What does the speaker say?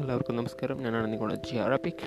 എല്ലാവർക്കും നമസ്കാരം. ഞാനാണ് നിങ്ങളുടെ ജി അറബിക്